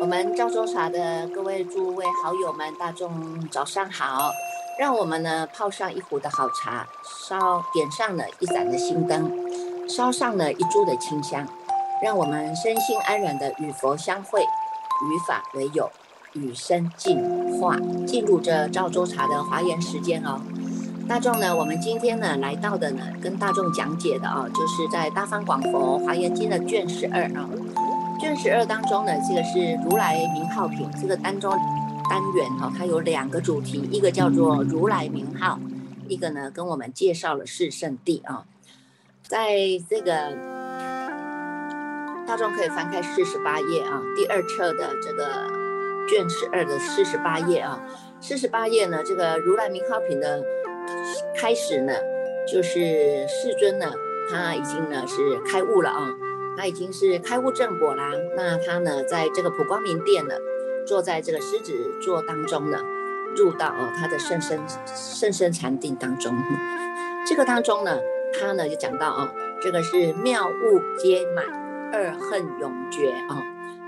我们赵州茶的各位诸位好友们，大众早上好！让我们呢泡上一壶的好茶，烧点上了一盏的心灯，烧上了一株的清香，让我们身心安然的与佛相会，与法为友，与生进化，进入这赵州茶的华严时间哦。大众呢，我们今天呢来到的呢，跟大众讲解的啊，就是在《大方广佛华严经》的卷十二啊。卷十二当中呢，这个是如来名号品，这个当中单元哈，它有两个主题，一个叫做如来名号，一个呢跟我们介绍了四圣地啊。在这个大众可以翻开四十八页啊，第二册的这个卷十二的四十八页啊，四十八页呢，这个如来名号品的开始呢，就是世尊呢，他已经呢是开悟了啊。他已经是开悟正果啦，那他呢，在这个普光明殿呢，坐在这个狮子座当中呢，入到哦他的甚深甚深禅定当中。这个当中呢，他呢就讲到哦，这个是妙物皆满，二恨永绝啊，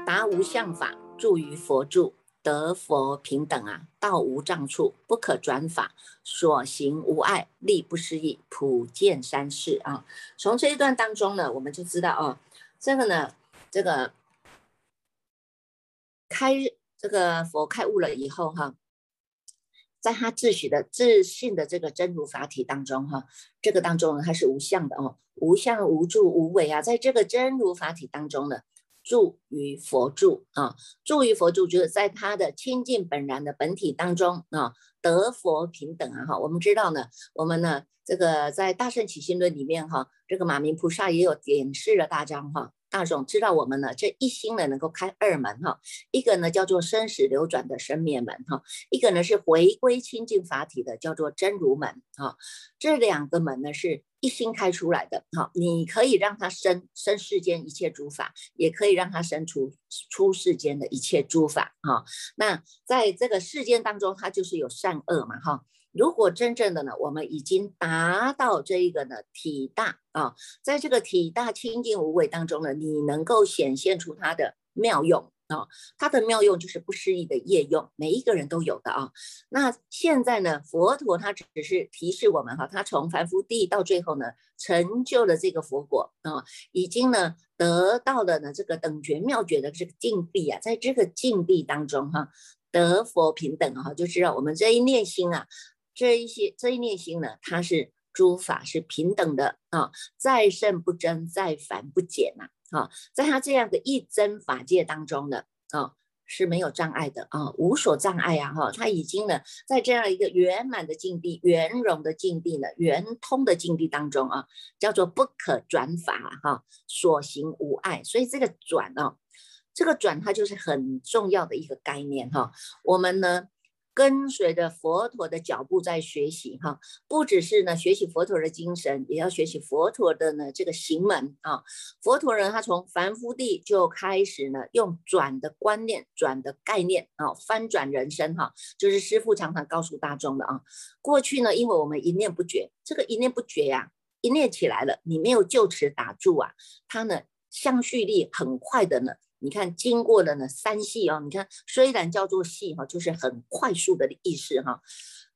达无相法，住于佛住，得佛平等啊，道无障处，不可转法，所行无碍，力不思议，普见三世啊。从这一段当中呢，我们就知道哦。这个呢，这个开这个佛开悟了以后哈，在他自诩的自信的这个真如法体当中哈，这个当中呢，它是无相的哦，无相无住无为啊，在这个真如法体当中呢，住于佛住啊，住于佛住就是在他的清净本然的本体当中啊，得佛平等啊哈，我们知道呢，我们呢。这个在《大圣起心论》里面哈，这个马明菩萨也有点示了大家哈，大众知道我们呢这一心呢能够开二门哈，一个呢叫做生死流转的生灭门哈，一个呢是回归清净法体的叫做真如门哈，这两个门呢是一心开出来的哈，你可以让它生生世间一切诸法，也可以让它生出出世间的一切诸法哈，那在这个世间当中，它就是有善恶嘛哈。如果真正的呢，我们已经达到这一个呢体大啊，在这个体大清净无为当中呢，你能够显现出它的妙用啊，它的妙用就是不思议的业用，每一个人都有的啊。那现在呢，佛陀他只是提示我们哈，他从凡夫地到最后呢，成就了这个佛果啊，已经呢得到了呢这个等觉妙觉的这个境地啊，在这个境地当中哈，得佛平等哈，就知道我们这一念心啊。这一些这一念心呢，它是诸法是平等的啊，再胜不增，再繁不减呐啊，在他这样的一真法界当中呢啊是没有障碍的啊，无所障碍啊哈，他已经呢在这样一个圆满的境地、圆融的境地呢、圆通的境地当中啊，叫做不可转法哈，所行无碍，所以这个转哦，这个转它就是很重要的一个概念哈，我们呢。跟随着佛陀的脚步在学习哈，不只是呢学习佛陀的精神，也要学习佛陀的呢这个行门啊。佛陀人他从凡夫地就开始呢用转的观念、转的概念啊，翻转人生哈，就是师父常常告诉大众的啊。过去呢，因为我们一念不绝，这个一念不绝呀，一念起来了，你没有就此打住啊，它呢相续力很快的呢。你看，经过了呢三系哦，你看虽然叫做系哈，就是很快速的意思哈，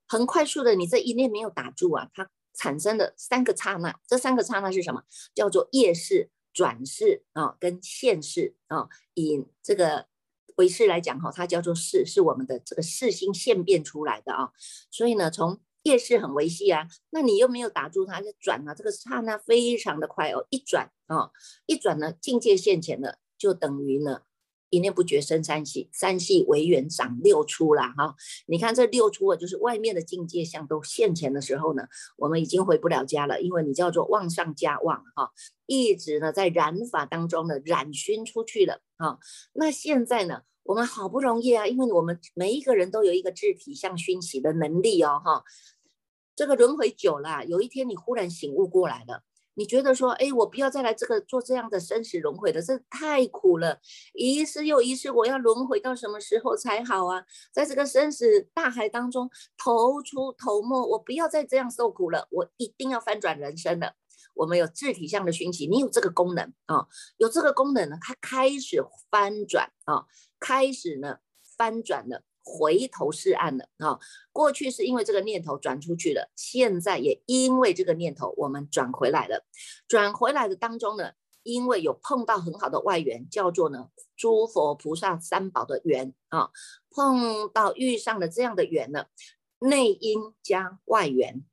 很快速的，你这一念没有打住啊，它产生的三个刹那，这三个刹那是什么？叫做业事、转世啊，跟现世啊。以这个为世来讲哈，它叫做世，是我们的这个世心现变出来的啊。所以呢，从业事很维系啊，那你又没有打住它，就转啊，这个刹那非常的快哦，一转啊，一转呢，境界现前了。就等于呢，一念不觉生三系，三系为缘长六出了哈。你看这六出啊，就是外面的境界相都现前的时候呢，我们已经回不了家了，因为你叫做妄上加妄哈，一直呢在染法当中呢染熏出去了哈。那现在呢，我们好不容易啊，因为我们每一个人都有一个自体相熏习的能力哦哈。这个轮回久了，有一天你忽然醒悟过来了。你觉得说，哎，我不要再来这个做这样的生死轮回了，这太苦了，一世又一世，我要轮回到什么时候才好啊？在这个生死大海当中头出头没，我不要再这样受苦了，我一定要翻转人生了，我们有自体相的熏习，你有这个功能啊，有这个功能呢，它开始翻转啊，开始呢翻转了，回头是岸了啊。过去是因为这个念头转出去了，现在也因为这个念头我们转回来了，转回来的当中呢。因为有碰到很好的外援，叫做呢诸佛菩萨三宝的缘啊，碰到遇上了这样的缘呢，内因加外缘，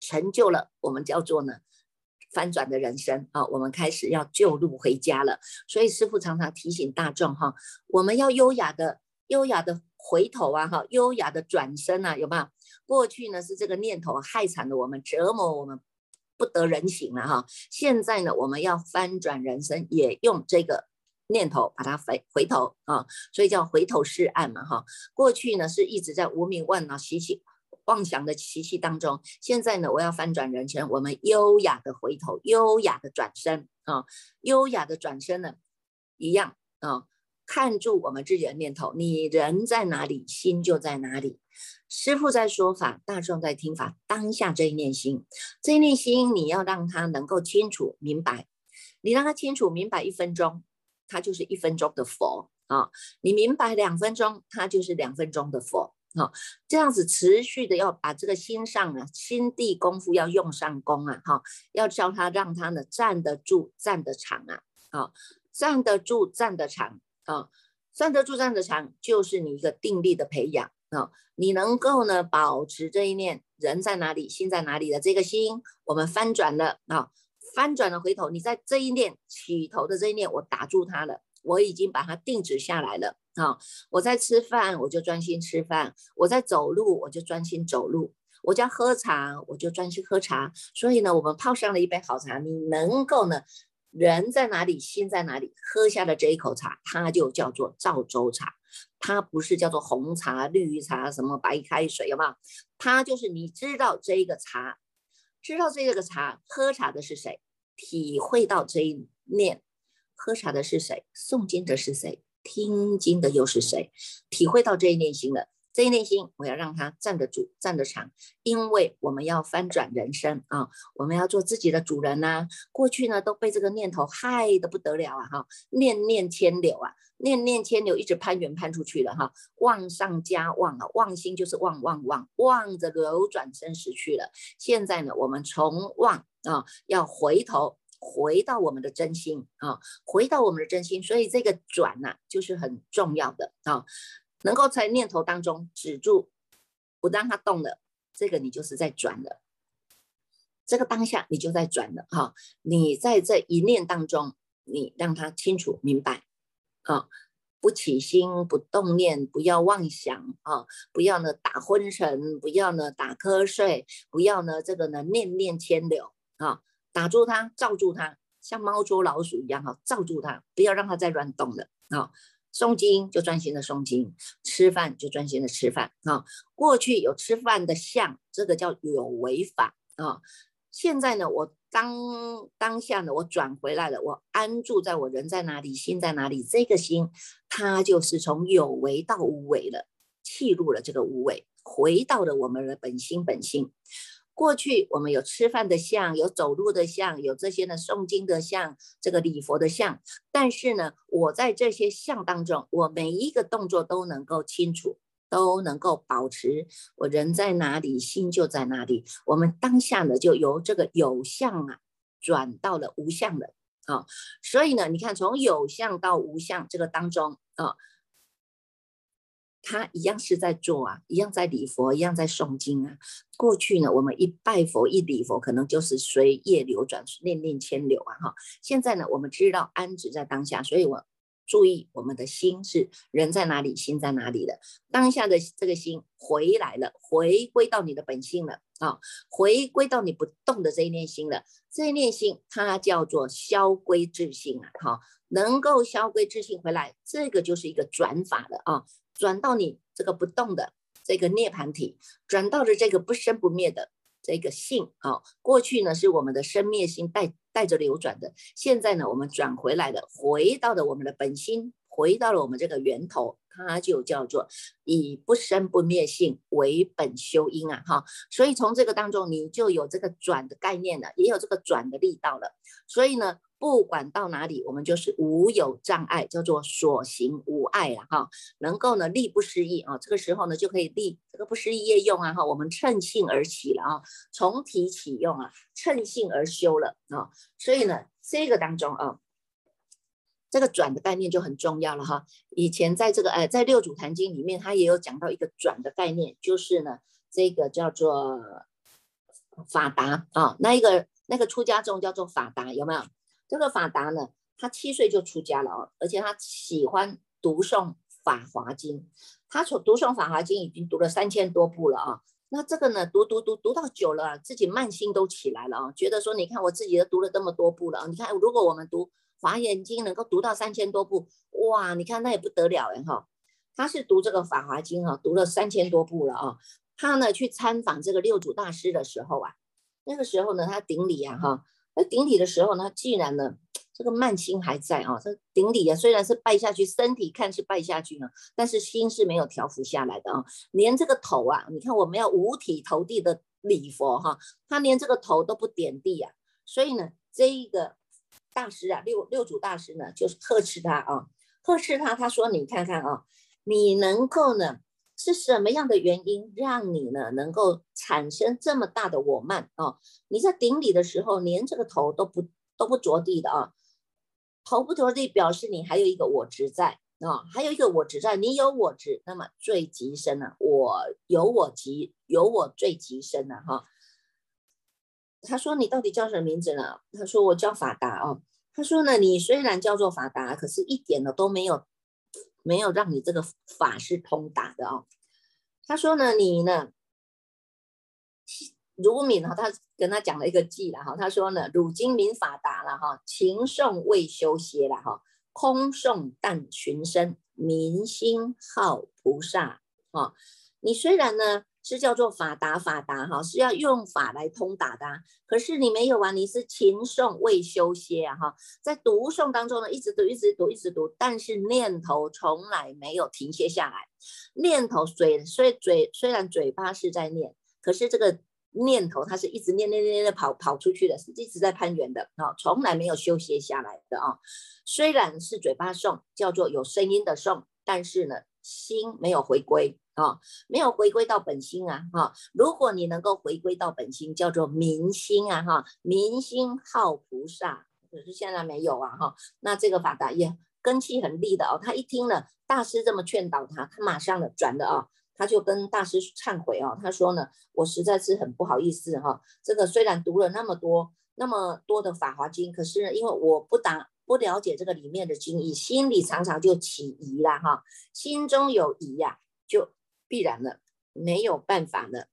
成就了我们叫做呢翻转的人生啊，我们开始要救路回家了。所以师父常常提醒大众哈，我们要优雅的、优雅的回头啊哈，优雅的转身啊，有没有？过去呢是这个念头害惨了我们，折磨我们。不得人形了哈！现在呢，我们要翻转人生，也用这个念头把它回回头啊，所以叫回头是岸嘛哈。过去呢是一直在无名万脑习气妄想的习气当中，现在呢我要翻转人生，我们优雅的回头，优雅的转身啊，优雅的转身呢一样啊，看住我们自己的念头，你人在哪里，心就在哪里。师父在说法，大众在听法。当下这一念心，这一念心，你要让他能够清楚明白。你让他清楚明白一分钟，他就是一分钟的佛啊。你明白两分钟，他就是两分钟的佛啊。这样子持续的要把这个心上啊，心地功夫要用上功啊，哈，要教他让他呢站得住、站得长啊，啊，站得住、站得长啊，站得住、站得长，就是你一个定力的培养。啊，你能够呢保持这一念人在哪里，心在哪里的这个心，我们翻转了啊，翻转了回头，你在这一念起头的这一念，我打住它了，我已经把它定止下来了啊。我在吃饭，我就专心吃饭；我在走路，我就专心走路；我在喝茶，我就专心喝茶。所以呢，我们泡上了一杯好茶，你能够呢。人在哪里，心在哪里？喝下的这一口茶，它就叫做赵州茶，它不是叫做红茶、绿茶、什么白开水，有没有？它就是你知道这个茶，知道这个茶，喝茶的是谁？体会到这一念，喝茶的是谁？诵经的是谁？听经的又是谁？体会到这一念心了。这一内心，我要让他站得住、站得长，因为我们要翻转人生啊！我们要做自己的主人呐。过去呢，都被这个念头害得不得了啊！哈，念念牵流啊，念念牵流，一直攀缘攀出去了哈。望上加望啊，望心就是望望望望着流转生死去了。现在呢，我们从望啊，要回头回到我们的真心啊，回到我们的真心。所以这个转呐，就是很重要的啊。能够在念头当中止住，不让它动了，这个你就是在转了。这个当下你就在转了哈。你在这一念当中，你让他清楚明白啊，不起心不动念，不要妄想啊，不要呢打昏沉，不要呢打瞌睡，不要呢这个呢念念牵流啊，打住它，罩住它，像猫捉老鼠一样哈，罩住它，不要让它再乱动了啊。诵经就专心的诵经，吃饭就专心的吃饭啊。过去有吃饭的相，这个叫有为法啊。现在呢，我当当下呢，我转回来了，我安住在我人在哪里，心在哪里，这个心它就是从有为到无为了，弃入了这个无为，回到了我们的本心本性。过去我们有吃饭的相，有走路的相，有这些呢诵经的相，这个礼佛的相。但是呢，我在这些相当中，我每一个动作都能够清楚，都能够保持我人在哪里，心就在哪里。我们当下呢，就由这个有相啊，转到了无相了啊。所以呢，你看从有相到无相这个当中啊。他一样是在做啊，一样在礼佛，一样在诵经啊。过去呢，我们一拜佛一礼佛，可能就是随业流转，念念牵流啊哈。现在呢，我们知道安止在当下，所以我注意我们的心是人在哪里，心在哪里的。当下的这个心回来了，回归到你的本性了啊，回归到你不动的这一念心了。这一念心它叫做消归自性啊，哈，能够消归自性回来，这个就是一个转法了啊。转到你这个不动的这个涅盘体，转到了这个不生不灭的这个性啊。过去呢是我们的生灭心带带着流转的，现在呢我们转回来了，回到了我们的本心，回到了我们这个源头它就叫做以不生不灭性为本修因啊，哈，所以从这个当中你就有这个转的概念了，也有这个转的力道了，所以呢。不管到哪里，我们就是无有障碍，叫做所行无碍了哈。能够呢力不失意啊，这个时候呢就可以立这个不失意业用啊哈。我们趁性而起了啊，从体起用啊，趁性而修了啊。所以呢，这个当中啊，这个转的概念就很重要了哈。以前在这个呃在六祖坛经里面，他也有讲到一个转的概念，就是呢这个叫做法达啊，那一个那个出家众叫做法达，有没有？这个法达呢，他七岁就出家了哦，而且他喜欢读诵《法华经》，他从读诵《法华经》已经读了三千多部了啊。那这个呢，读读读读到久了，自己慢心都起来了啊，觉得说，你看我自己都读了这么多部了啊，你看如果我们读《华严经》能够读到三千多部，哇，你看那也不得了哎哈。他是读这个《法华经》哈，读了三千多部了啊。他呢去参访这个六祖大师的时候啊，那个时候呢，他顶礼啊哈。在顶礼的时候呢，既然呢这个慢心还在啊，这顶礼啊虽然是拜下去，身体看是拜下去呢，但是心是没有调伏下来的啊。连这个头啊，你看我们要五体投地的礼佛哈，他连这个头都不点地啊。所以呢，这一个大师啊，六六祖大师呢，就是呵斥他啊，呵斥他，他说你看看啊，你能够呢。是什么样的原因让你呢能够产生这么大的我慢啊？你在顶礼的时候连这个头都不都不着地的啊，头不着地表示你还有一个我执在啊，还有一个我执在，你有我执，那么最极深了。我有我极，有我最极深了哈。他说你到底叫什么名字呢？他说我叫法达哦。他说呢，你虽然叫做法达，可是一点呢都没有。没有让你这个法是通达的哦。他说呢，你呢，如敏啊，他跟他讲了一个偈了哈。他说呢，汝今明法达了哈，情诵未修歇了哈，空诵但寻声，明心好菩萨哈。你虽然呢。是叫做法达法达哈，是要用法来通达的。可是你没有啊，你是勤诵未修歇啊哈，在读诵当中呢，一直读一直读一直读，但是念头从来没有停歇下来。念头虽虽嘴虽然嘴巴是在念，可是这个念头它是一直念念念念的跑跑出去的，是一直在攀援的啊，从来没有休歇下来的啊。虽然是嘴巴诵，叫做有声音的诵，但是呢，心没有回归。啊，没有回归到本心啊！哈，如果你能够回归到本心，叫做明心啊！哈，明心好菩萨，可是现在没有啊！哈，那这个法达也根气很利的哦。他一听了大师这么劝导他，他马上的转的啊，他就跟大师忏悔哦。他说呢，我实在是很不好意思哈。这个虽然读了那么多那么多的法华经，可是呢，因为我不打不了解这个里面的经义，心里常常就起疑了哈，心中有疑呀，就。必然的没有办法呢，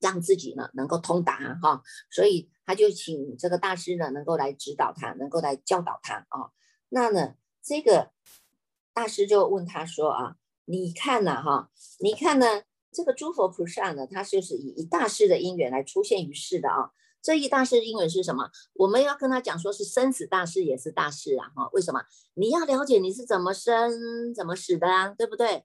让自己呢能够通达哈，所以他就请这个大师呢能够来指导他，能够来教导他啊。那呢，这个大师就问他说啊，你看呢哈，你看呢，这个诸佛菩萨呢，他就是以一大师的因缘来出现于世的啊。这一大师因缘是什么？我们要跟他讲说是生死大事也是大事啊哈。为什么？你要了解你是怎么生怎么死的啊，对不对？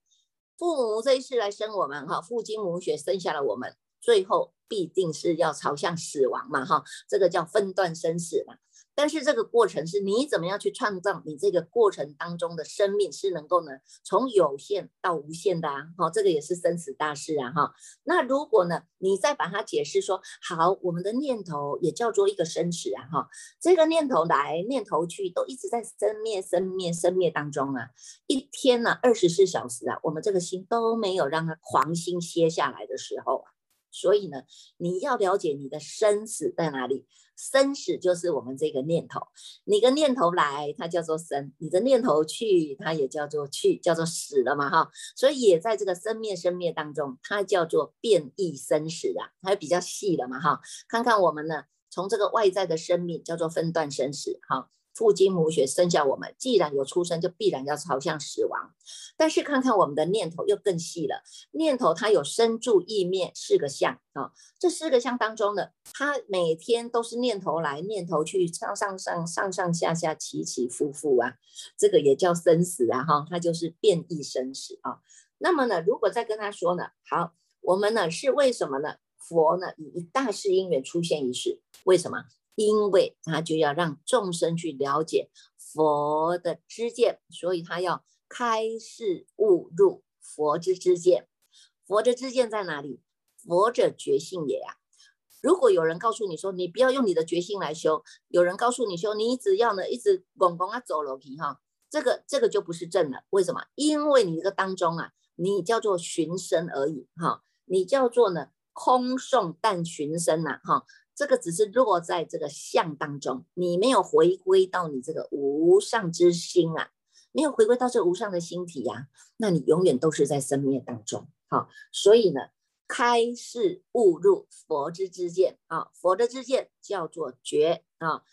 父母这一世来生我们，哈，父精母血生下了我们，最后必定是要朝向死亡嘛，哈，这个叫分段生死嘛。但是这个过程是你怎么样去创造你这个过程当中的生命是能够呢从有限到无限的啊，好，这个也是生死大事啊哈。那如果呢你再把它解释说好，我们的念头也叫做一个生死啊哈，这个念头来念头去都一直在生灭生灭生灭当中啊，一天呢二十四小时啊，我们这个心都没有让它狂心歇下来的时候啊。所以呢，你要了解你的生死在哪里，生死就是我们这个念头，你的念头来，它叫做生；你的念头去，它也叫做去，叫做死了嘛，哈。所以也在这个生灭生灭当中，它叫做变异生死啊，它比较细了嘛，哈。看看我们呢，从这个外在的生命叫做分段生死，哈。父精母血生下我们，既然有出生，就必然要朝向死亡。但是看看我们的念头又更细了，念头它有生住意灭四个相啊，这四个相当中呢，它每天都是念头来念头去，上上上上上下下起起伏伏啊，这个也叫生死啊哈，它就是变异生死啊。那么呢，如果再跟他说呢，好，我们呢是为什么呢？佛呢以一大事因缘出现一世，为什么？因为他就要让众生去了解佛的知见，所以他要开示悟入佛之知见。佛的知见在哪里？佛者觉性也呀。如果有人告诉你说你不要用你的觉性来修，有人告诉你说你只要呢一直拱拱啊走楼梯哈，这个这个就不是正了。为什么？因为你这个当中啊，你叫做寻声而已哈，你叫做呢空诵但寻声呐哈。这个只是落在这个相当中，你没有回归到你这个无上之心啊，没有回归到这无上的心体呀，那你永远都是在生灭当中。好，所以呢，开示悟入佛之之见啊，佛的之见叫做觉啊，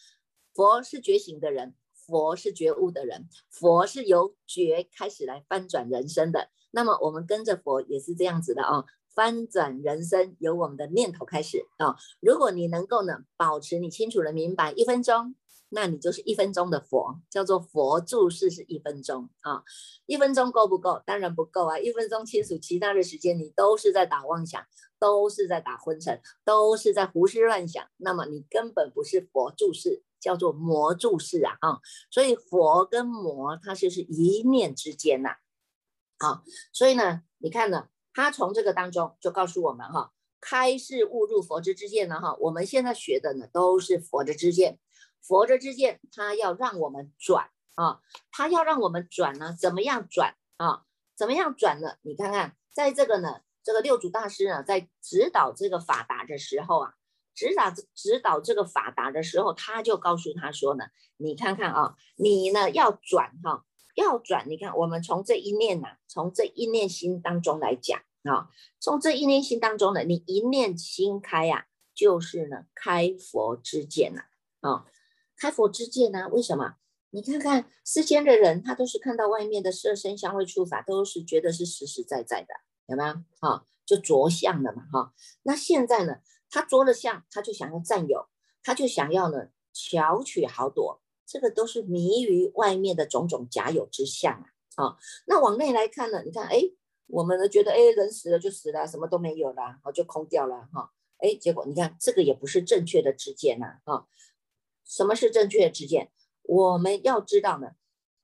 佛是觉醒的人，佛是觉悟的人，佛是由觉开始来翻转人生的。那么我们跟着佛也是这样子的啊。翻转人生由我们的念头开始啊！如果你能够呢保持你清楚的明白一分钟，那你就是一分钟的佛，叫做佛注释是一分钟啊！一分钟够不够？当然不够啊！一分钟清楚，其他的时间你都是在打妄想，都是在打昏沉，都是在胡思乱想，那么你根本不是佛注释，叫做魔注释啊！啊！所以佛跟魔它就是一念之间呐！好，所以呢，你看呢？他从这个当中就告诉我们哈，开示悟入佛之之见呢哈，我们现在学的呢都是佛的之见，佛的之见，他要让我们转啊，他要让我们转呢，怎么样转啊？怎么样转呢？你看看，在这个呢，这个六祖大师呢，在指导这个法达的时候啊，指导指导这个法达的时候，他就告诉他说呢，你看看啊，你呢要转哈。要转，你看，我们从这一念呐，从这一念心当中来讲啊，从这一念心当中呢，你一念心开呀，就是呢开佛之见呐，啊，开佛之见呢？为什么？你看看世间的人，他都是看到外面的色身香味触法，都是觉得是实实在在的，有没有？啊，就着相了嘛，哈。那现在呢，他着了相，他就想要占有，他就想要呢巧取豪夺。这个都是迷于外面的种种假有之相啊！啊，那往内来看呢？你看，哎，我们呢觉得，哎，人死了就死了，什么都没有了，哦，就空掉了，哈，哎，结果你看，这个也不是正确的知见呐，啊，什么是正确的知见？我们要知道呢，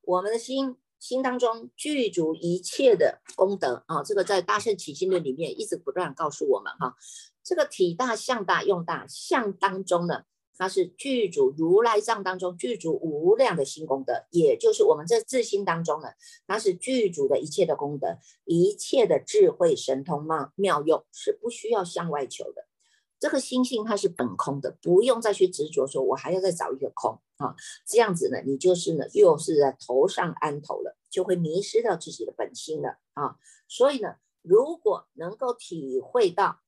我们的心心当中具足一切的功德啊，这个在《大圣起心论》里面一直不断告诉我们哈，这个体大、相大、用大，相当中呢。它是具足如来藏当中具足无量的心功德，也就是我们这自心当中呢，它是具足的一切的功德，一切的智慧神通妙妙用是不需要向外求的。这个心性它是本空的，不用再去执着说，我还要再找一个空啊，这样子呢，你就是呢又是在头上安头了，就会迷失掉自己的本心了啊。所以呢，如果能够体会到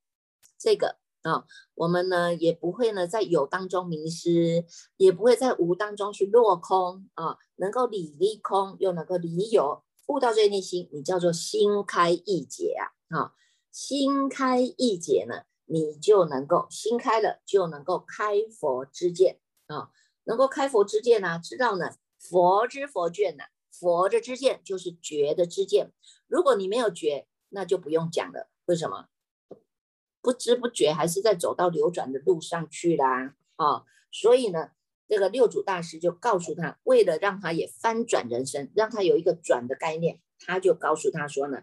这个。啊，我们呢也不会呢在有当中迷失，也不会在无当中去落空啊，能够理离空，又能够理有，悟到这内心，你叫做心开意解啊，啊，心开意解呢，你就能够心开了，就能够开佛之见啊，能够开佛之见呢，知道呢佛之佛卷呢，佛的之见就是觉的之见，如果你没有觉，那就不用讲了，为什么？不知不觉还是在走到流转的路上去啦，啊，所以呢，这个六祖大师就告诉他，为了让他也翻转人生，让他有一个转的概念，他就告诉他说呢，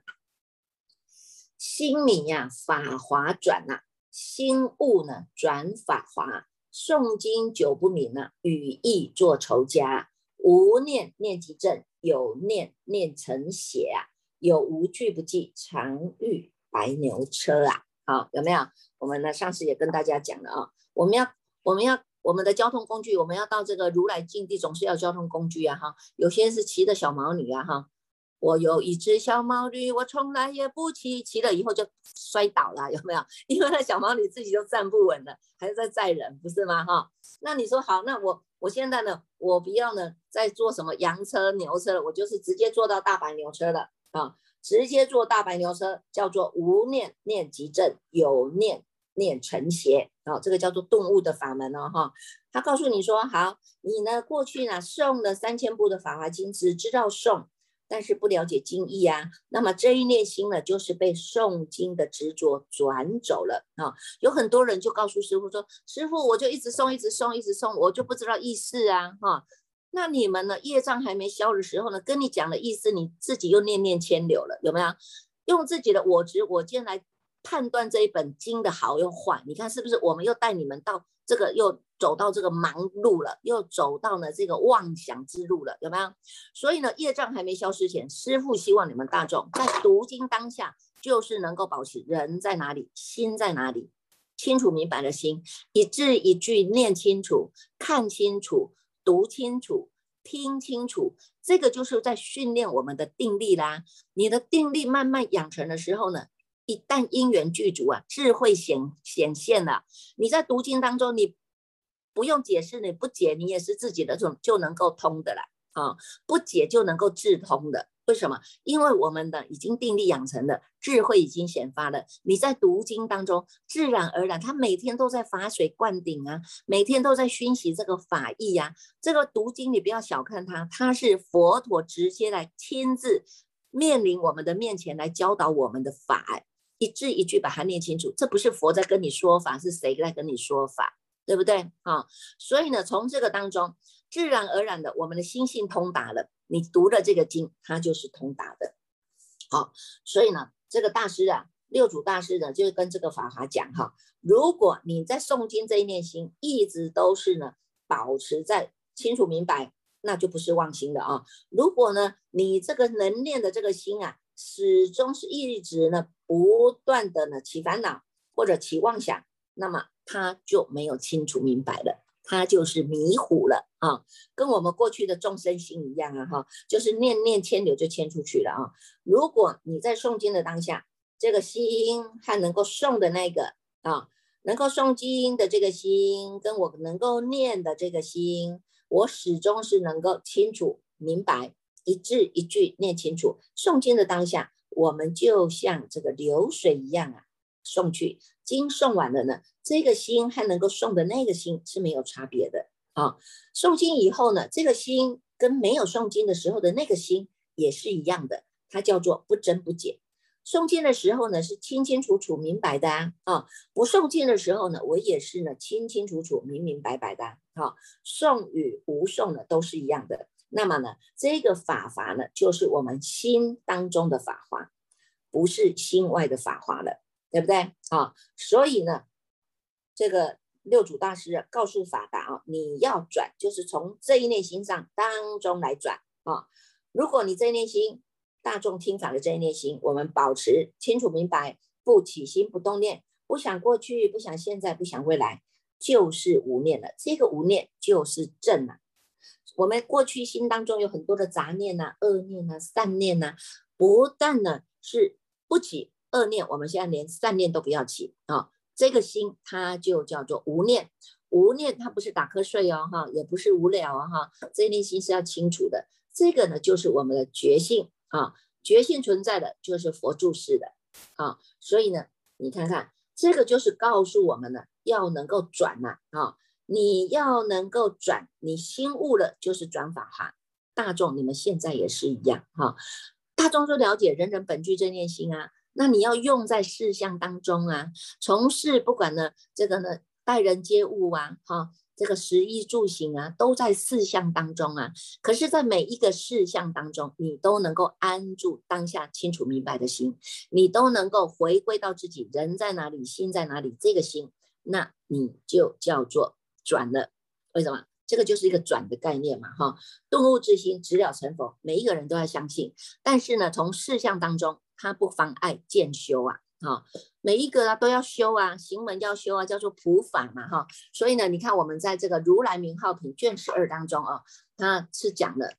心明呀，法华转呐，心悟呢，转法华，诵经久不明呢，语意作仇家，无念念即正，有念念成邪啊，有无惧不记，常遇白牛车啊。好，有没有？我们呢？上次也跟大家讲了啊，我们要，我们要，我们的交通工具，我们要到这个如来境地，总是要交通工具啊，哈。有些是骑的小毛驴啊，哈，我有一只小毛驴，我从来也不骑，骑了以后就摔倒了，有没有？因为那小毛驴自己就站不稳了，还是在载人，不是吗？哈，那你说好，那我我现在呢，我不要呢再坐什么羊车、牛车了，我就是直接坐到大白牛车了啊，直接坐大白牛车，叫做无念念即正，有念念成邪啊，这个叫做动物的法门哦，哈。他告诉你说，好，你呢过去呢诵了三千部的法华经，只知道诵。但是不了解经义啊，那么这一念心呢，就是被诵经的执着转走了啊。有很多人就告诉师傅说：“师傅，我就一直诵，一直诵，一直诵，我就不知道意思啊。”哈，那你们呢？业障还没消的时候呢，跟你讲的意思，你自己又念念牵流了，有没有？用自己的我执我见来判断这一本经的好又坏，你看是不是？我们又带你们到这个又。走到这个盲路了，又走到了这个妄想之路了，有没有？所以呢，业障还没消失前，师父希望你们大众在读经当下，就是能够保持人在哪里，心在哪里，清楚明白的心，一字一句念清楚，看清楚，读清楚，听清楚，这个就是在训练我们的定力啦。你的定力慢慢养成的时候呢，一旦因缘具足啊，智慧显显现了，你在读经当中，你。不用解释，你不解，你也是自己的，种就能够通的了啊！不解就能够智通的，为什么？因为我们的已经定力养成了，智慧已经显发了。你在读经当中，自然而然，他每天都在法水灌顶啊，每天都在熏习这个法义呀。这个读经你不要小看它，它是佛陀直接来亲自面临我们的面前来教导我们的法，一字一句把它念清楚。这不是佛在跟你说法，是谁在跟你说法？对不对啊？所以呢，从这个当中，自然而然的，我们的心性通达了。你读了这个经，它就是通达的。好，所以呢，这个大师啊，六祖大师呢，就跟这个法华讲哈：如果你在诵经这一念心，一直都是呢，保持在清楚明白，那就不是妄心的啊。如果呢，你这个能念的这个心啊，始终是一直呢，不断的呢起烦恼或者起妄想，那么。他就没有清楚明白了，他就是迷糊了啊，跟我们过去的众生心一样啊，哈，就是念念牵流就牵出去了啊。如果你在诵经的当下，这个心和能够诵的那个啊，能够诵经的这个心，跟我能够念的这个心，我始终是能够清楚明白，一字一句念清楚。诵经的当下，我们就像这个流水一样啊。送去经送完了呢，这个心和能够送的那个心是没有差别的啊。诵经以后呢，这个心跟没有诵经的时候的那个心也是一样的，它叫做不增不减。诵经的时候呢，是清清楚楚明白的啊；啊，不诵经的时候呢，我也是呢清清楚楚明明白白的啊。诵与无诵呢都是一样的。那么呢，这个法华呢，就是我们心当中的法华，不是心外的法华了。对不对啊？所以呢，这个六祖大师告诉法达啊，你要转，就是从这一念心上当中来转啊。如果你这一念心，大众听法的这一念心，我们保持清楚明白，不起心不动念，不想过去，不想现在，不想未来，就是无念了。这个无念就是正了。我们过去心当中有很多的杂念呐、恶念呐、善念呐，不但呢是不起。恶念，我们现在连善念都不要起啊！这个心它就叫做无念，无念它不是打瞌睡哦，哈，也不是无聊啊，哈，这一念心是要清楚的。这个呢，就是我们的觉性啊，觉性存在的就是佛注释的啊，所以呢，你看看这个就是告诉我们呢，要能够转呐啊，你要能够转，你心悟了就是转法哈。大众，你们现在也是一样哈，大众就了解人人本具正念心啊。那你要用在事项当中啊，从事不管呢这个呢待人接物啊，哈，这个食衣住行啊，都在事项当中啊。可是，在每一个事项当中，你都能够安住当下清楚明白的心，你都能够回归到自己人在哪里，心在哪里，这个心，那你就叫做转了。为什么？这个就是一个转的概念嘛，哈。动物之心，直了成佛，每一个人都要相信。但是呢，从事项当中。它不妨碍见修啊，哈，每一个啊都要修啊，行门要修啊，叫做普法嘛，哈，所以呢，你看我们在这个如来名号品卷十二当中啊，它是讲的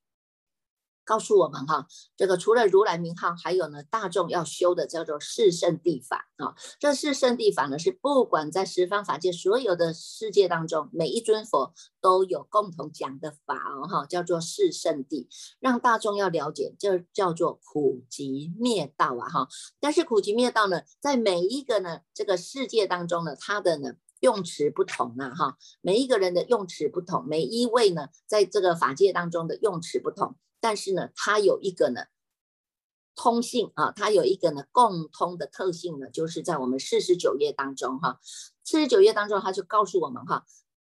告诉我们哈，这个除了如来名号，还有呢，大众要修的叫做四圣谛法啊。这四圣谛法呢，是不管在十方法界所有的世界当中，每一尊佛都有共同讲的法哦哈，叫做四圣谛，让大众要了解，这叫做苦集灭道啊哈。但是苦集灭道呢，在每一个呢这个世界当中呢，它的呢。用词不同啊，哈，每一个人的用词不同，每一位呢，在这个法界当中的用词不同，但是呢，它有一个呢通性啊，它有一个呢共通的特性呢，就是在我们四十九页当中哈，四十九页当中，他就告诉我们哈，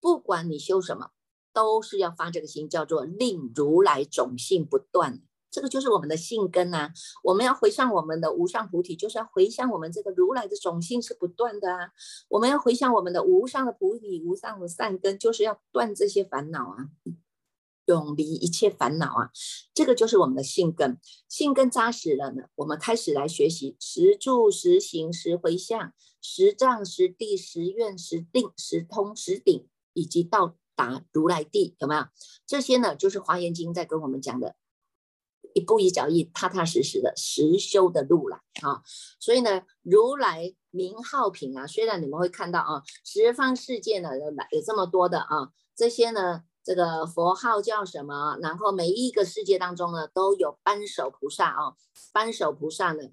不管你修什么，都是要发这个心，叫做令如来种性不断。这个就是我们的性根呐，我们要回向我们的无上菩提，就是要回向我们这个如来的种性是不断的啊。我们要回向我们的无上的菩提、无上的善根，就是要断这些烦恼啊，永离一切烦恼啊。这个就是我们的性根，性根扎实了呢，我们开始来学习十住、十行、十回向、十藏、十地、十愿、十定、十通、十顶，以及到达如来地，有没有？这些呢，就是华严经在跟我们讲的。一步一脚印，踏踏实实的实修的路了啊！所以呢，如来名号品啊，虽然你们会看到啊，十方世界呢有有这么多的啊，这些呢，这个佛号叫什么？然后每一个世界当中呢，都有扳手菩萨啊，扳手菩萨呢。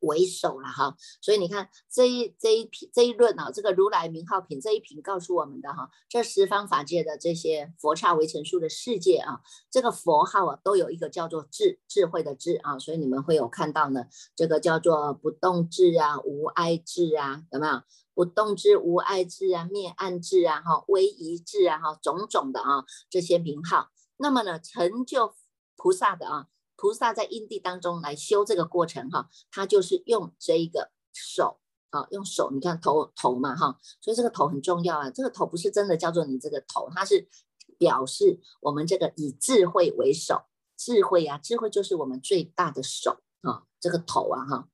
为首了哈，所以你看这一这一品这一论啊，这个如来名号品这一品告诉我们的哈，这十方法界的这些佛刹为成数的世界啊，这个佛号啊都有一个叫做智智慧的智啊，所以你们会有看到呢，这个叫做不动智啊，无碍智啊，有没有？不动智、无碍智啊，灭暗智啊，哈，威仪智啊，哈，种种的啊这些名号，那么呢，成就菩萨的啊。菩萨在因地当中来修这个过程哈，他就是用这一个手啊，用手，你看头头嘛哈，所以这个头很重要啊。这个头不是真的叫做你这个头，它是表示我们这个以智慧为首，智慧啊，智慧就是我们最大的手啊，这个头啊哈。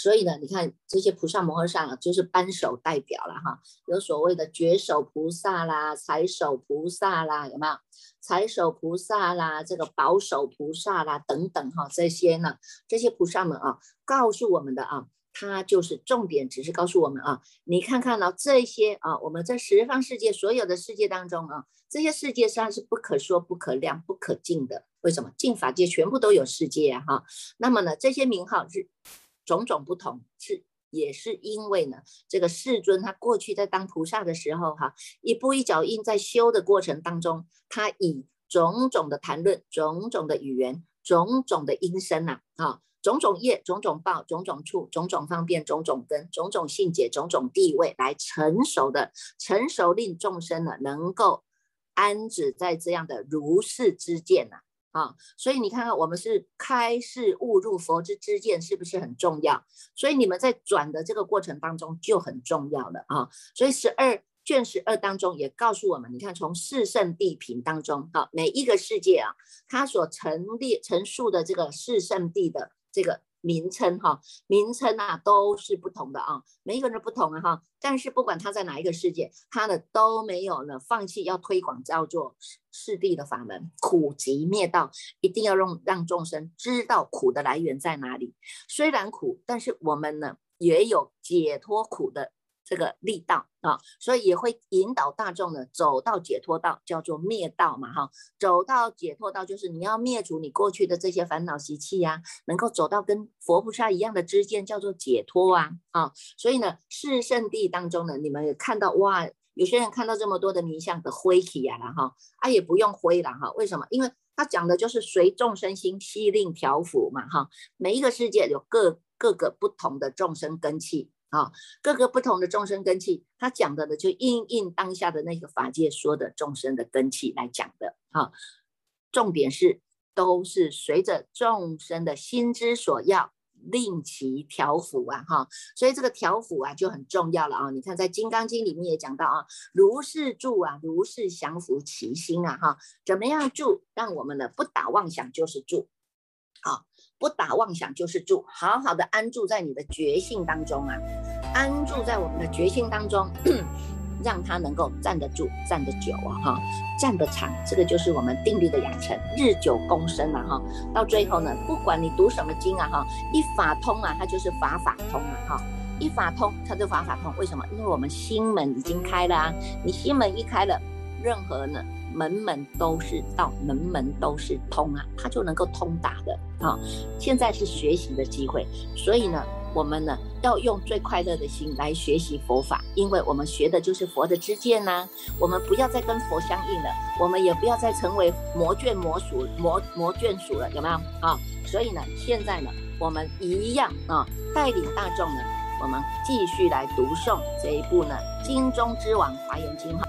所以呢，你看这些菩萨摩诃萨就是扳手代表了哈，有所谓的觉手菩萨啦、财手菩萨啦，有没有？财手菩萨啦，这个保守菩萨啦等等哈，这些呢，这些菩萨们啊，告诉我们的啊，他就是重点，只是告诉我们啊，你看看呢，这些啊，我们在十方世界所有的世界当中啊，这些世界上是不可说、不可量、不可尽的。为什么？净法界全部都有世界哈。那么呢，这些名号是。种种不同是也是因为呢，这个世尊他过去在当菩萨的时候，哈，一步一脚印在修的过程当中，他以种种的谈论、种种的语言、种种的音声呐，啊，种种业、种种报、种种处、种种方便、种种根、种种性解、种种地位，来成熟的成熟令众生呢，能够安止在这样的如是之见呐。啊所以你看看，我们是开示悟入佛之知见，是不是很重要？所以你们在转的这个过程当中就很重要了啊。所以十二卷十二当中也告诉我们，你看从四圣地品当中，啊，每一个世界啊，它所陈列陈述的这个四圣地的这个。名称哈，名称啊都是不同的啊，每一个人不同啊哈，但是不管他在哪一个世界，他的都没有呢放弃要推广叫做四谛的法门，苦集灭道，一定要让让众生知道苦的来源在哪里。虽然苦，但是我们呢也有解脱苦的。这个力道啊，所以也会引导大众呢走到解脱道，叫做灭道嘛哈。走到解脱道，就是你要灭除你过去的这些烦恼习气呀，能够走到跟佛菩萨一样的知见，叫做解脱啊啊。所以呢，四圣地当中呢，你们看到哇，有些人看到这么多的名相的灰体呀了哈，啊也不用灰了哈，为什么？因为他讲的就是随众生心悉令调伏嘛哈。每一个世界有各各个不同的众生根器。啊，各个不同的众生根器，他讲的呢，就应应当下的那个法界说的众生的根器来讲的。哈，重点是都是随着众生的心之所要，令其调伏啊。哈，所以这个调伏啊就很重要了啊。你看在《金刚经》里面也讲到啊，如是住啊，如是降伏其心啊。哈，怎么样住，让我们呢不打妄想就是住。好。不打妄想就是住，好好的安住在你的觉性当中啊，安住在我们的觉性当中。让它能够站得住、站得久啊，哈，站得长，这个就是我们定力的养成，日久功深啊，哈。到最后呢，不管你读什么经啊，哈，一法通啊，它就是法法通啊，哈，一法通它就法法通。为什么？因为我们心门已经开了啊，你心门一开了，任何呢门门都是道，门门都是通啊，它就能够通达的啊。现在是学习的机会，所以呢。我们呢要用最快乐的心来学习佛法，因为我们学的就是佛的知见呐。我们不要再跟佛相应了，我们也不要再成为魔眷魔属魔魔眷属了，有没有啊？所以呢，现在呢，我们一样啊，带领大众呢，我们继续来读诵这一部呢《经中之王华严经》哈。